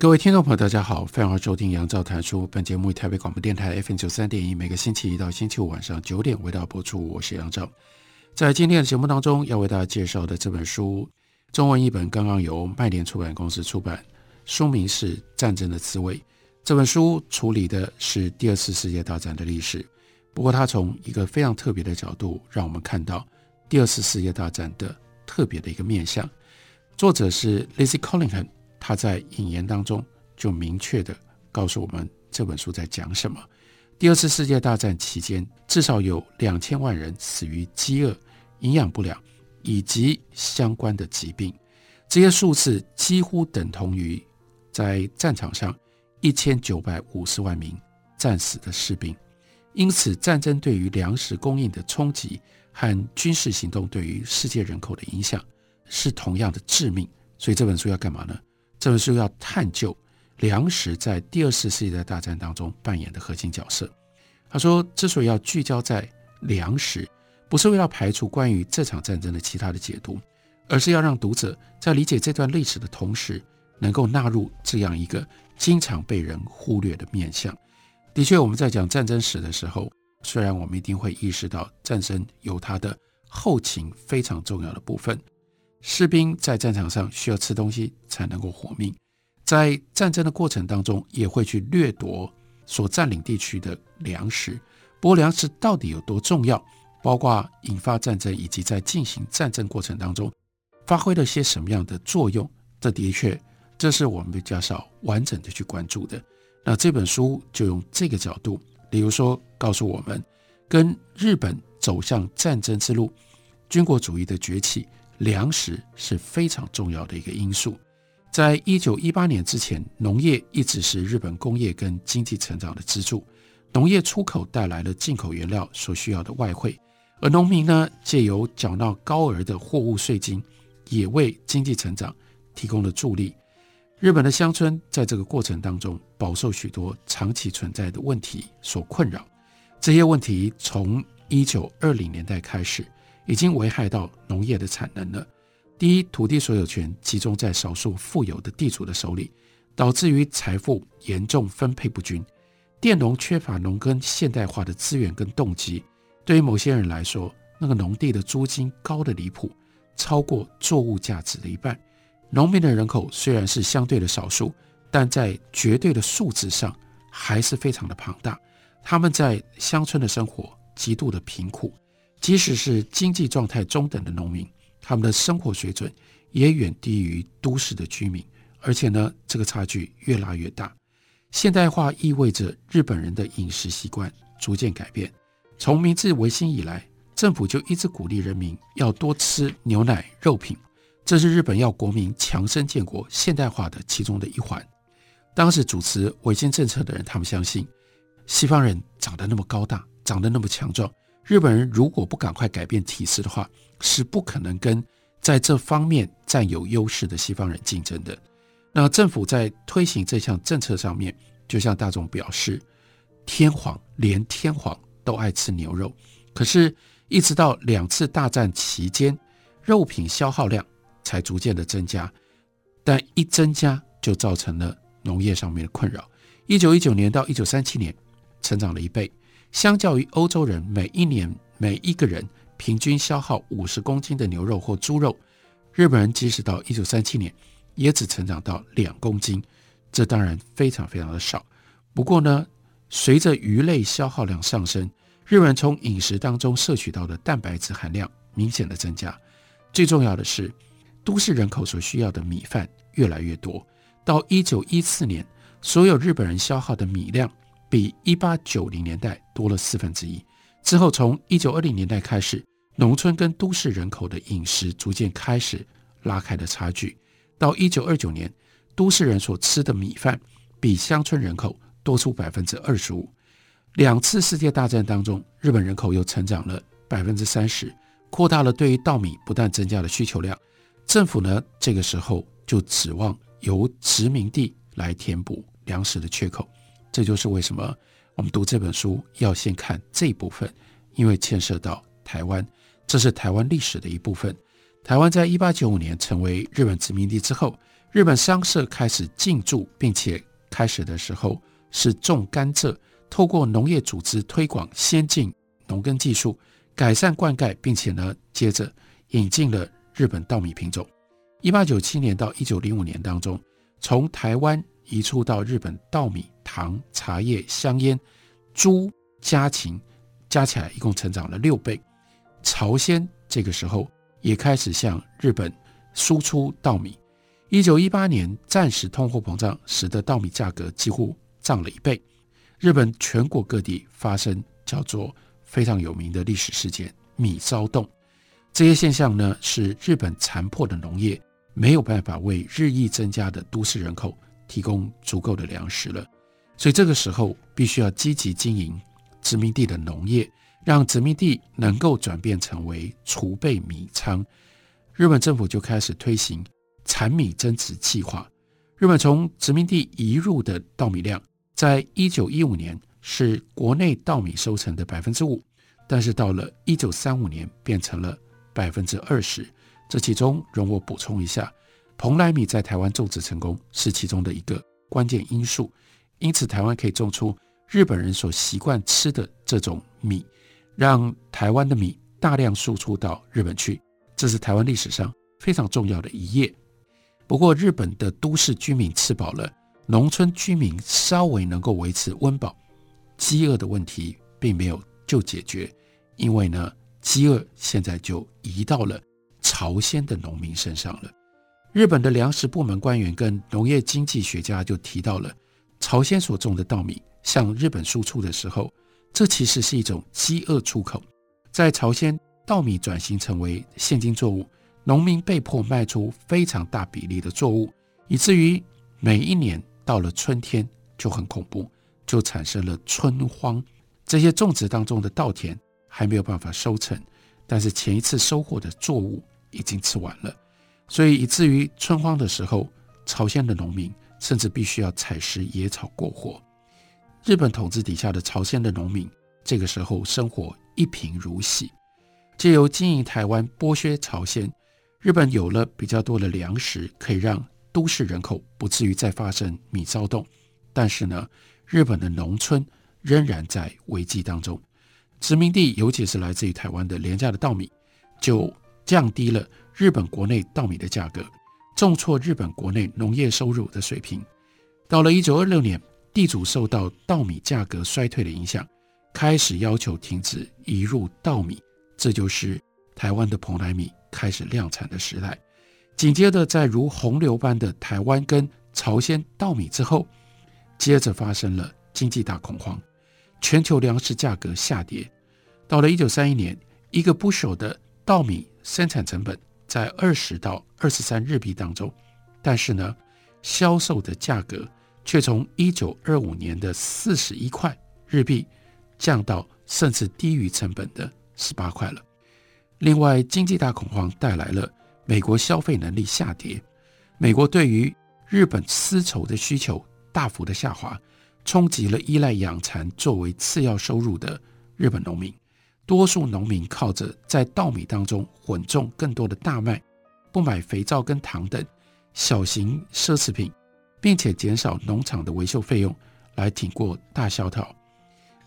各位听众朋友，大家好，欢迎收听杨照谈书。本节目以台北广播电台 FM 九三点一，每个星期一到星期五晚上九点为大家播出。我是杨照。在今天的节目当中，要为大家介绍的这本书，中文译本刚刚由麦田出版公司出版，书名是《战争的滋味》。这本书处理的是第二次世界大战的历史，不过它从一个非常特别的角度，让我们看到第二次世界大战的特别的一个面向。作者是 Lizzie Collingham。他在引言当中就明确地告诉我们这本书在讲什么。第二次世界大战期间，至少有两千万人死于饥饿、营养不良以及相关的疾病，这些数字几乎等同于在战场上一千九百五十万名战死的士兵。因此，战争对于粮食供应的冲击和军事行动对于世界人口的影响是同样的致命。所以这本书要干嘛呢？这本书要探究粮食在第二次世界大战当中扮演的核心角色。他说，之所以要聚焦在粮食，不是为了排除关于这场战争的其他的解读，而是要让读者在理解这段历史的同时，能够纳入这样一个经常被人忽略的面向。的确，我们在讲战争史的时候，虽然我们一定会意识到战争有它的后勤非常重要的部分。士兵在战场上需要吃东西才能够活命，在战争的过程当中也会去掠夺所占领地区的粮食。不过，粮食到底有多重要？包括引发战争以及在进行战争过程当中发挥了些什么样的作用？这的确，这是我们比较少完整的去关注的。那这本书就用这个角度，比如说告诉我们，跟日本走向战争之路，军国主义的崛起。粮食是非常重要的一个因素。在一九一八年之前，农业一直是日本工业跟经济成长的支柱。农业出口带来了进口原料所需要的外汇，而农民呢，借由缴纳高额的货物税金，也为经济成长提供了助力。日本的乡村在这个过程当中，饱受许多长期存在的问题所困扰。这些问题从一九二零年代开始。已经危害到农业的产能了。第一，土地所有权集中在少数富有的地主的手里，导致于财富严重分配不均。佃农缺乏农耕现代化的资源跟动机。对于某些人来说，那个农地的租金高得离谱，超过作物价值的一半。农民的人口虽然是相对的少数，但在绝对的数字上还是非常的庞大。他们在乡村的生活极度的贫苦。即使是经济状态中等的农民，他们的生活水准也远低于都市的居民，而且呢，这个差距越拉越大。现代化意味着日本人的饮食习惯逐渐改变。从明治维新以来，政府就一直鼓励人民要多吃牛奶、肉品，这是日本要国民强身建国、现代化的其中的一环。当时主持维新政策的人，他们相信西方人长得那么高大，长得那么强壮。日本人如果不赶快改变体制的话，是不可能跟在这方面占有优势的西方人竞争的。那政府在推行这项政策上面，就向大众表示，天皇连天皇都爱吃牛肉，可是，一直到两次大战期间，肉品消耗量才逐渐的增加，但一增加就造成了农业上面的困扰。一九一九年到一九三七年，成长了一倍。相较于欧洲人每一年每一个人平均消耗五十公斤的牛肉或猪肉，日本人即使到一九三七年也只成长到两公斤，这当然非常非常的少。不过呢，随着鱼类消耗量上升，日本人从饮食当中摄取到的蛋白质含量明显的增加。最重要的是，都市人口所需要的米饭越来越多。到一九一四年，所有日本人消耗的米量，比一八九零年代多了四分之一。之后，从一九二零年代开始，农村跟都市人口的饮食逐渐开始拉开了差距。到一九二九年，都市人所吃的米饭比乡村人口多出百分之二十五。两次世界大战当中，日本人口又成长了百分之三十，扩大了对于稻米不断增加的需求量。政府呢，这个时候就指望由殖民地来填补粮食的缺口。这就是为什么我们读这本书要先看这一部分，因为牵涉到台湾，这是台湾历史的一部分。台湾在一八九五年成为日本殖民地之后，日本商社开始进驻，并且开始的时候是种甘蔗。透过农业组织推广先进农耕技术，改善灌溉，并且呢，接着引进了日本稻米品种。一八九七年到一九零五年当中，从台湾移出到日本稻米、糖、茶叶、香烟、猪、家禽，加起来一共成长了六倍。朝鲜这个时候也开始向日本输出稻米。一九一八年，战时通货膨胀使得稻米价格几乎涨了一倍。日本全国各地发生叫做非常有名的历史事件——米骚动。这些现象呢，是日本残破的农业没有办法为日益增加的都市人口提供足够的粮食了。所以这个时候必须要积极经营殖民地的农业，让殖民地能够转变成为储备米仓。日本政府就开始推行产米增值计划。日本从殖民地移入的稻米量。在一九一五年是国内稻米收成的百分之五，但是到了一九三五年变成了百分之二十。这其中容我补充一下，蓬莱米在台湾种植成功是其中的一个关键因素，因此台湾可以种出日本人所习惯吃的这种米，让台湾的米大量输出到日本去，这是台湾历史上非常重要的一页。不过，日本的都市居民吃饱了。农村居民稍微能够维持温饱，饥饿的问题并没有就解决，因为呢，饥饿现在就移到了朝鲜的农民身上了。日本的粮食部门官员跟农业经济学家就提到了，朝鲜所种的稻米向日本输出的时候，这其实是一种饥饿出口。在朝鲜，稻米转型成为现金作物，农民被迫卖出非常大比例的作物，以至于每一年。到了春天就很恐怖，就产生了春荒。这些种植当中的稻田还没有办法收成，但是前一次收获的作物已经吃完了，所以以至于春荒的时候，朝鲜的农民甚至必须要采食野草过活。日本统治底下的朝鲜的农民这个时候生活一贫如洗，借由经营台湾剥削朝鲜，日本有了比较多的粮食可以让。都市人口不至于再发生米骚动，但是呢，日本的农村仍然在危机当中。殖民地，尤其是来自于台湾的廉价的稻米，就降低了日本国内稻米的价格，重挫日本国内农业收入的水平。到了一九二六年，地主受到稻米价格衰退的影响，开始要求停止移入稻米，这就是台湾的蓬莱米开始量产的时代。紧接着，在如洪流般的台湾跟朝鲜稻米之后，接着发生了经济大恐慌，全球粮食价格下跌。到了一九三一年，一个不朽的稻米生产成本在二十到二十三日币当中，但是呢，销售的价格却从一九二五年的四十一块日币降到甚至低于成本的十八块了。另外，经济大恐慌带来了。美国消费能力下跌，美国对于日本丝绸的需求大幅的下滑，冲击了依赖养蚕作为次要收入的日本农民。多数农民靠着在稻米当中混种更多的大麦，不买肥皂跟糖等小型奢侈品，并且减少农场的维修费用来挺过大萧条。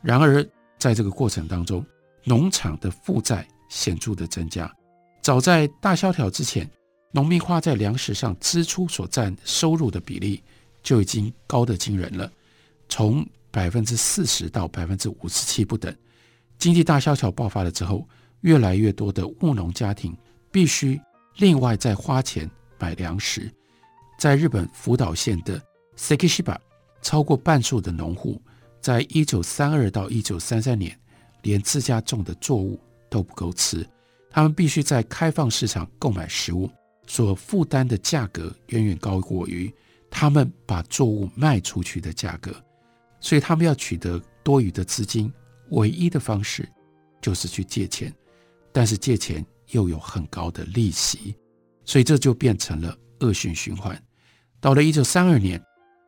然而，在这个过程当中，农场的负债显著的增加。早在大萧条之前，农民花在粮食上支出所占收入的比例就已经高得惊人了，从百分之四十到百分之五十七不等。经济大萧条爆发了之后，越来越多的务农家庭必须另外再花钱买粮食。在日本福岛县的 Sekishiba，超过半数的农户在一九三二到一九三三年，连自家种的作物都不够吃。他们必须在开放市场购买食物，所负担的价格远远高过于他们把作物卖出去的价格，所以他们要取得多余的资金，唯一的方式就是去借钱，但是借钱又有很高的利息，所以这就变成了恶性循环。到了一九三二年，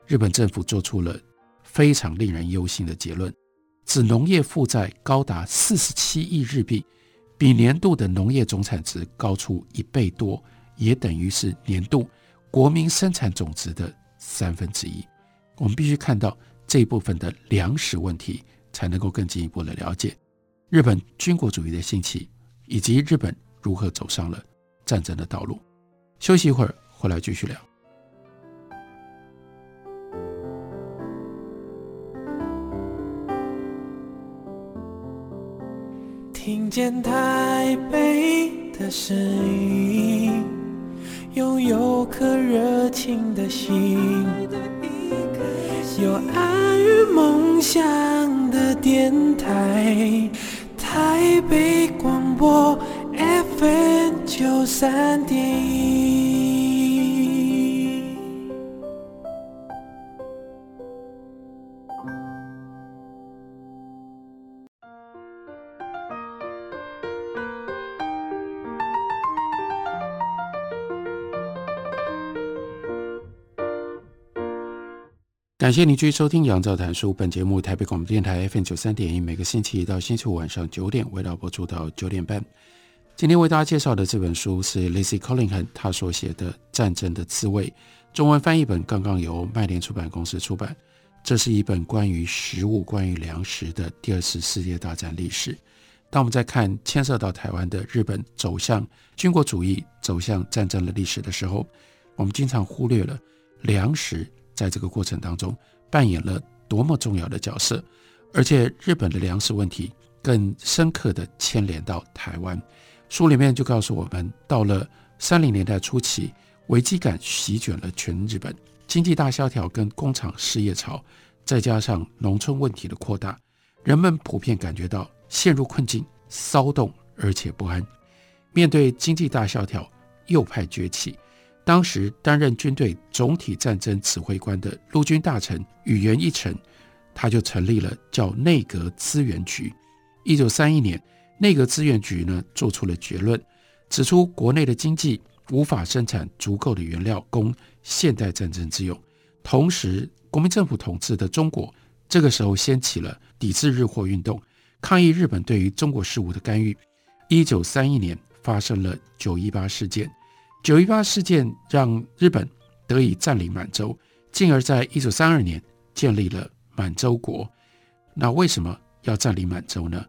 日本政府做出了非常令人忧心的结论，指农业负债高达四十七亿日币，比年度的农业总产值高出一倍多，也等于是年度国民生产总值的三分之一。我们必须看到这一部分的粮食问题，才能够更进一步的了解日本军国主义的兴起，以及日本如何走上了战争的道路。休息一会儿，回来继续聊。听见台北的声音，拥有颗热情的心，有爱与梦想电台，台北广播 FM 九三点感谢您继续收听《杨照谈书》。本节目台北广播电台 FM 九三点一，每个星期一到星期五晚上九点，为大家播出到九点半。今天为大家介绍的这本书是 Lizzie Collingham 他所写的《战争的滋味》，中文翻译本刚刚由麦田出版公司出版。这是一本关于食物、关于粮食的第二次世界大战历史。当我们在看牵涉到台湾的日本走向军国主义、走向战争的历史的时候，我们经常忽略了粮食。在这个过程当中，扮演了多么重要的角色，而且日本的粮食问题更深刻地牵连到台湾。书里面就告诉我们，到了三零年代初期，危机感席卷了全日本，经济大萧条跟工厂失业潮，再加上农村问题的扩大，人们普遍感觉到陷入困境、骚动而且不安。面对经济大萧条，右派崛起。当时担任军队总体战争指挥官的陆军大臣宇垣义成，他就成立了叫内阁资源局。一九三一年，内阁资源局呢做出了结论，指出国内的经济无法生产足够的原料供现代战争之用。同时，国民政府统治的中国这个时候掀起了抵制日货运动，抗议日本对于中国事务的干预。一九三一年发生了九一八事件。九一八事件让日本得以占领满洲，进而在一九三二年建立了满洲国。那为什么要占领满洲呢？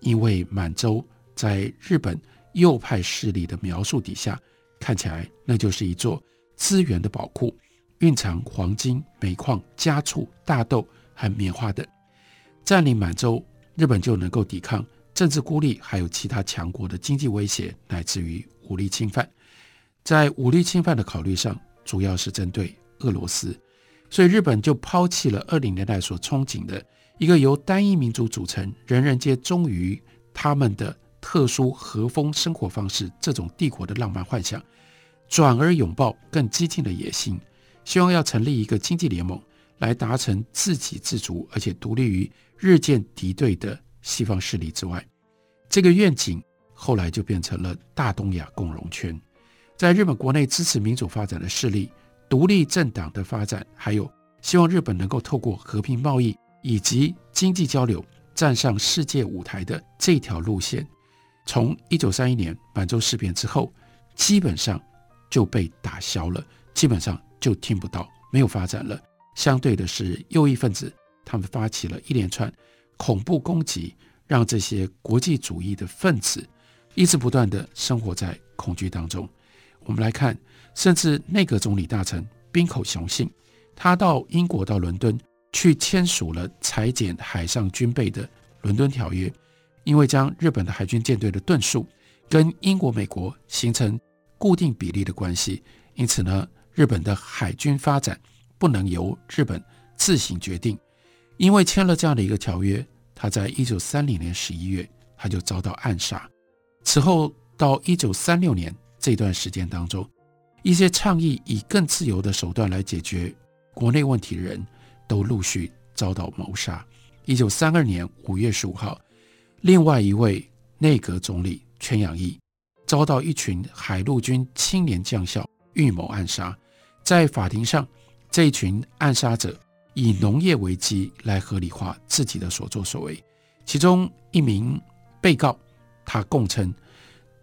因为满洲在日本右派势力的描述底下，看起来那就是一座资源的宝库，蕴藏黄金、煤矿、家畜、大豆和棉花等。占领满洲，日本就能够抵抗政治孤立，还有其他强国的经济威胁，乃至于武力侵犯。在武力侵犯的考虑上，主要是针对俄罗斯，所以日本就抛弃了二零年代所憧憬的一个由单一民族组成、人人皆忠于他们的特殊和风生活方式这种帝国的浪漫幻想，转而拥抱更激进的野心，希望要成立一个经济联盟，来达成自给自足，而且独立于日渐敌对的西方势力之外。这个愿景后来就变成了大东亚共荣圈。在日本国内支持民主发展的势力、独立政党的发展，还有希望日本能够透过和平贸易以及经济交流站上世界舞台的这条路线，从一九三一年满洲事变之后，基本上就被打消了，基本上就听不到，没有发展了。相对的是，右翼分子他们发起了一连串恐怖攻击，让这些国际主义的分子一直不断地生活在恐惧当中。我们来看，甚至内阁总理大臣滨口雄信，他到英国到伦敦去签署了裁减海上军备的伦敦条约，因为将日本的海军舰队的吨数跟英国、美国形成固定比例的关系，因此呢，日本的海军发展不能由日本自行决定。因为签了这样的一个条约，他在一九三零年十一月他就遭到暗杀，此后到一九三六年。这段时间当中，一些倡议以更自由的手段来解决国内问题的人都陆续遭到谋杀。一九三二年五月十五号，另外一位内阁总理全养义遭到一群海陆军青年将校预谋暗杀。在法庭上，这一群暗杀者以农业危机来合理化自己的所作所为。其中一名被告，他供称，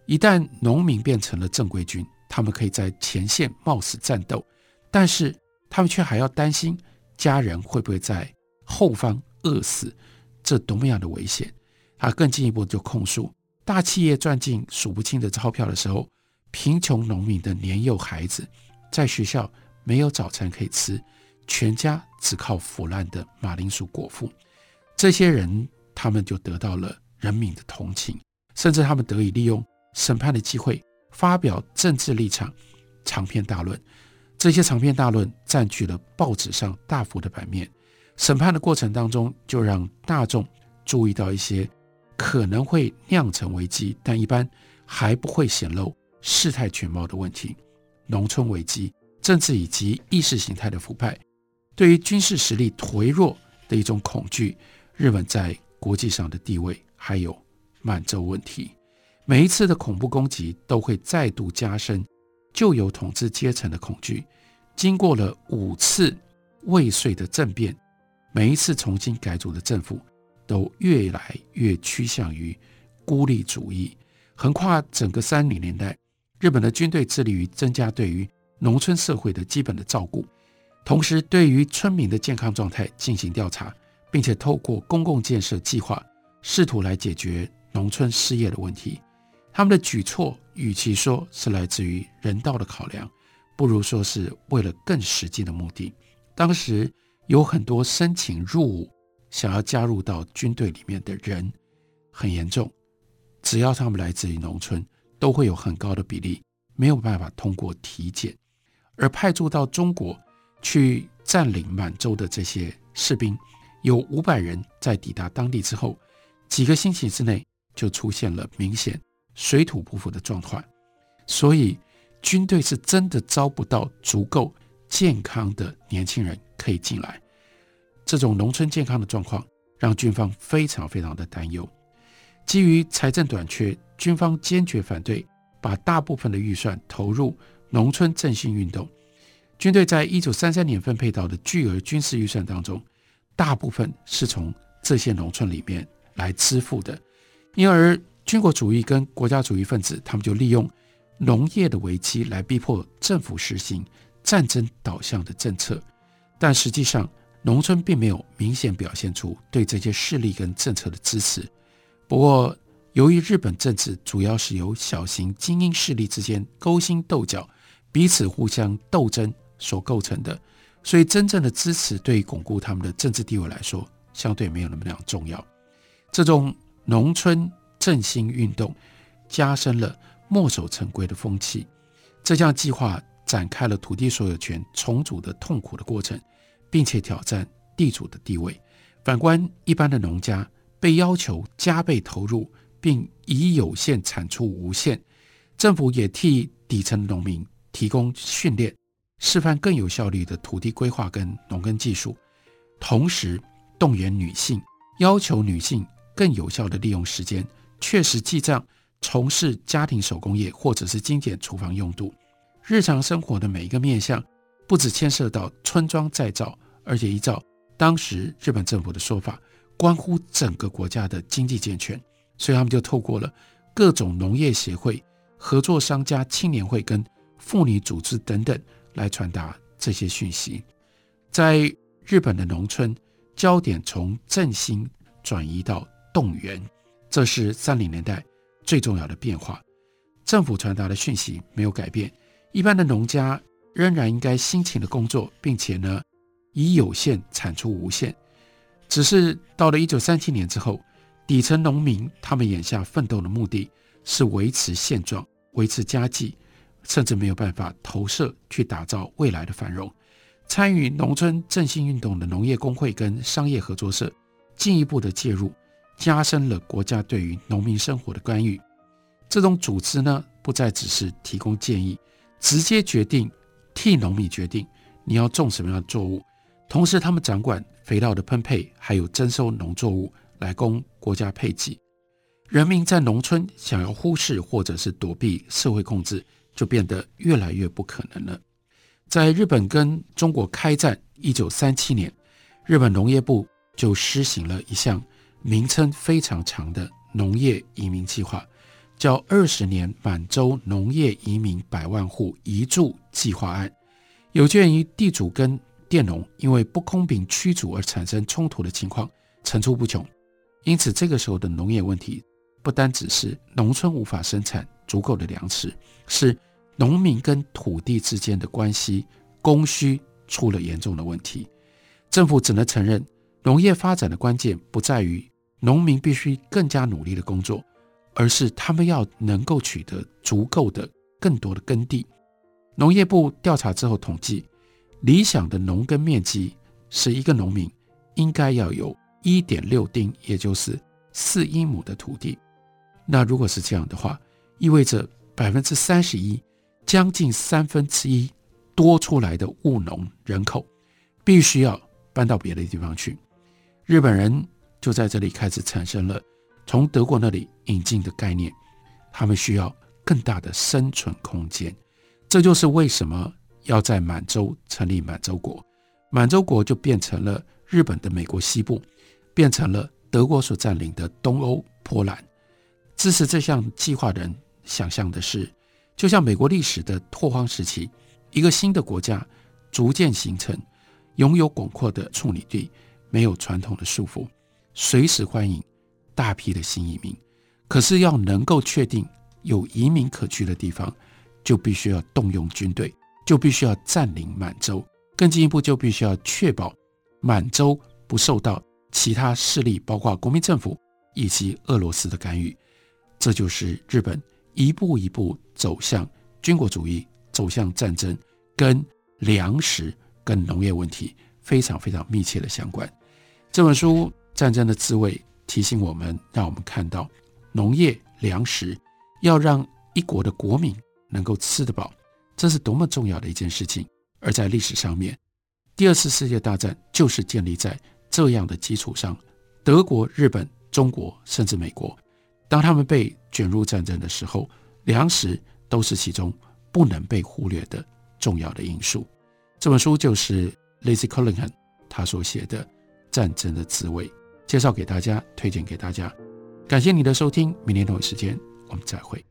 一旦农民变成了正规军，他们可以在前线冒死战斗，但是他们却还要担心家人会不会在后方饿死，这多么样的危险！他更进一步就控诉，大企业赚进数不清的钞票的时候，贫穷农民的年幼孩子在学校没有早餐可以吃，全家只靠腐烂的马铃薯果腹。这些人，他们就得到了人民的同情，甚至他们得以利用审判的机会。发表政治立场，长篇大论，这些长篇大论占据了报纸上大幅的版面。审判的过程当中，就让大众注意到一些可能会酿成危机，但一般还不会显露事态全貌的问题：农村危机、政治以及意识形态的腐败，对于军事实力颓弱的一种恐惧，日本在国际上的地位，还有满洲问题。每一次的恐怖攻击都会再度加深旧有统治阶层的恐惧。经过了五次未遂的政变，每一次重新改组的政府都越来越趋向于孤立主义。横跨整个三零年代，日本的军队致力于增加对于农村社会的基本的照顾，同时对于村民的健康状态进行调查，并且透过公共建设计划试图来解决农村失业的问题。他们的举措，与其说是来自于人道的考量，不如说是为了更实际的目的。当时有很多申请入伍、想要加入到军队里面的人，很严重。只要他们来自于农村，都会有很高的比例没有办法通过体检。而派驻到中国去占领满洲的这些士兵，有五百人在抵达当地之后，几个星期之内就出现了明显。水土不服的状况，所以军队是真的招不到足够健康的年轻人可以进来。这种农村健康的状况让军方非常非常的担忧。基于财政短缺，军方坚决反对把大部分的预算投入农村振兴运动。军队在一九三三年分配到的巨额军事预算当中，大部分是从这些农村里面来支付的，因而。军国主义跟国家主义分子，他们就利用农业的危机来逼迫政府实行战争导向的政策，但实际上，农村并没有明显表现出对这些势力跟政策的支持。不过，由于日本政治主要是由小型精英势力之间勾心斗角、彼此互相斗争所构成的，所以真正的支持对于巩固他们的政治地位来说，相对没有那么那样重要。这种农村。振兴运动加深了墨守成规的风气，这项计划展开了土地所有权重组的痛苦的过程，并且挑战地主的地位。反观一般的农家，被要求加倍投入，并以有限产出无限。政府也替底层农民提供训练，示范更有效率的土地规划跟农耕技术，同时动员女性，要求女性更有效地利用时间。确实记账，从事家庭手工业，或者是精简厨房用度，日常生活的每一个面向，不只牵涉到村庄再造，而且依照当时日本政府的说法，关乎整个国家的经济健全。所以他们就透过了各种农业协会、合作商家、青年会跟妇女组织等等，来传达这些讯息。在日本的农村，焦点从振兴转移到动员。这是三零年代最重要的变化，政府传达的讯息没有改变，一般的农家仍然应该辛勤的工作，并且呢，以有限产出无限。只是到了一九三七年之后，底层农民他们眼下奋斗的目的是维持现状、维持家计，甚至没有办法投射去打造未来的繁荣。参与农村振兴运动的农业工会跟商业合作社进一步的介入。加深了国家对于农民生活的干预。这种组织呢，不再只是提供建议，直接决定替农民决定你要种什么样的作物，同时他们掌管肥料的分配，还有征收农作物来供国家配给。人民在农村想要忽视或者是躲避社会控制，就变得越来越不可能了。在日本跟中国开战一九三七年，日本农业部就施行了一项名称非常长的农业移民计划，叫“二十年满洲农业移民百万户移住计划案”。有鉴于地主跟佃农因为不公平驱逐而产生冲突的情况层出不穷，因此这个时候的农业问题。不单只是农村无法生产足够的粮食，是农民跟土地之间的关系供需出了严重的问题。政府只能承认，农业发展的关键不在于农民必须更加努力的工作，而是他们要能够取得足够的更多的耕地。农业部调查之后统计，理想的农耕面积是一个农民应该要有一点六丁，也就是四英亩的土地。那如果是这样的话，意味着百分之三十一，将近三分之一多出来的务农人口，必须要搬到别的地方去。日本人就在这里开始产生了从德国那里引进的概念，他们需要更大的生存空间。这就是为什么要在满洲成立满洲国，满洲国就变成了日本的美国西部，变成了德国所占领的东欧波兰。支持这项计划的人想象的是，就像美国历史的拓荒时期，一个新的国家逐渐形成，拥有广阔的处女地，没有传统的束缚，随时欢迎大批的新移民。可是要能够确定有移民可去的地方，就必须要动用军队，就必须要占领满洲，更进一步就必须要确保满洲不受到其他势力，包括国民政府以及俄罗斯的干预。这就是日本一步一步走向军国主义、走向战争，跟粮食、跟农业问题非常非常密切的相关。这本书《战争的滋味》提醒我们，让我们看到农业、粮食要让一国的国民能够吃得饱，这是多么重要的一件事情。而在历史上面，第二次世界大战就是建立在这样的基础上。德国、日本、中国，甚至美国。当他们被卷入战争的时候，粮食都是其中不能被忽略的重要的因素。这本书就是 Lacy Cunningham 他所写的《战争的滋味》，介绍给大家，推荐给大家。感谢你的收听，明天同一时间我们再会。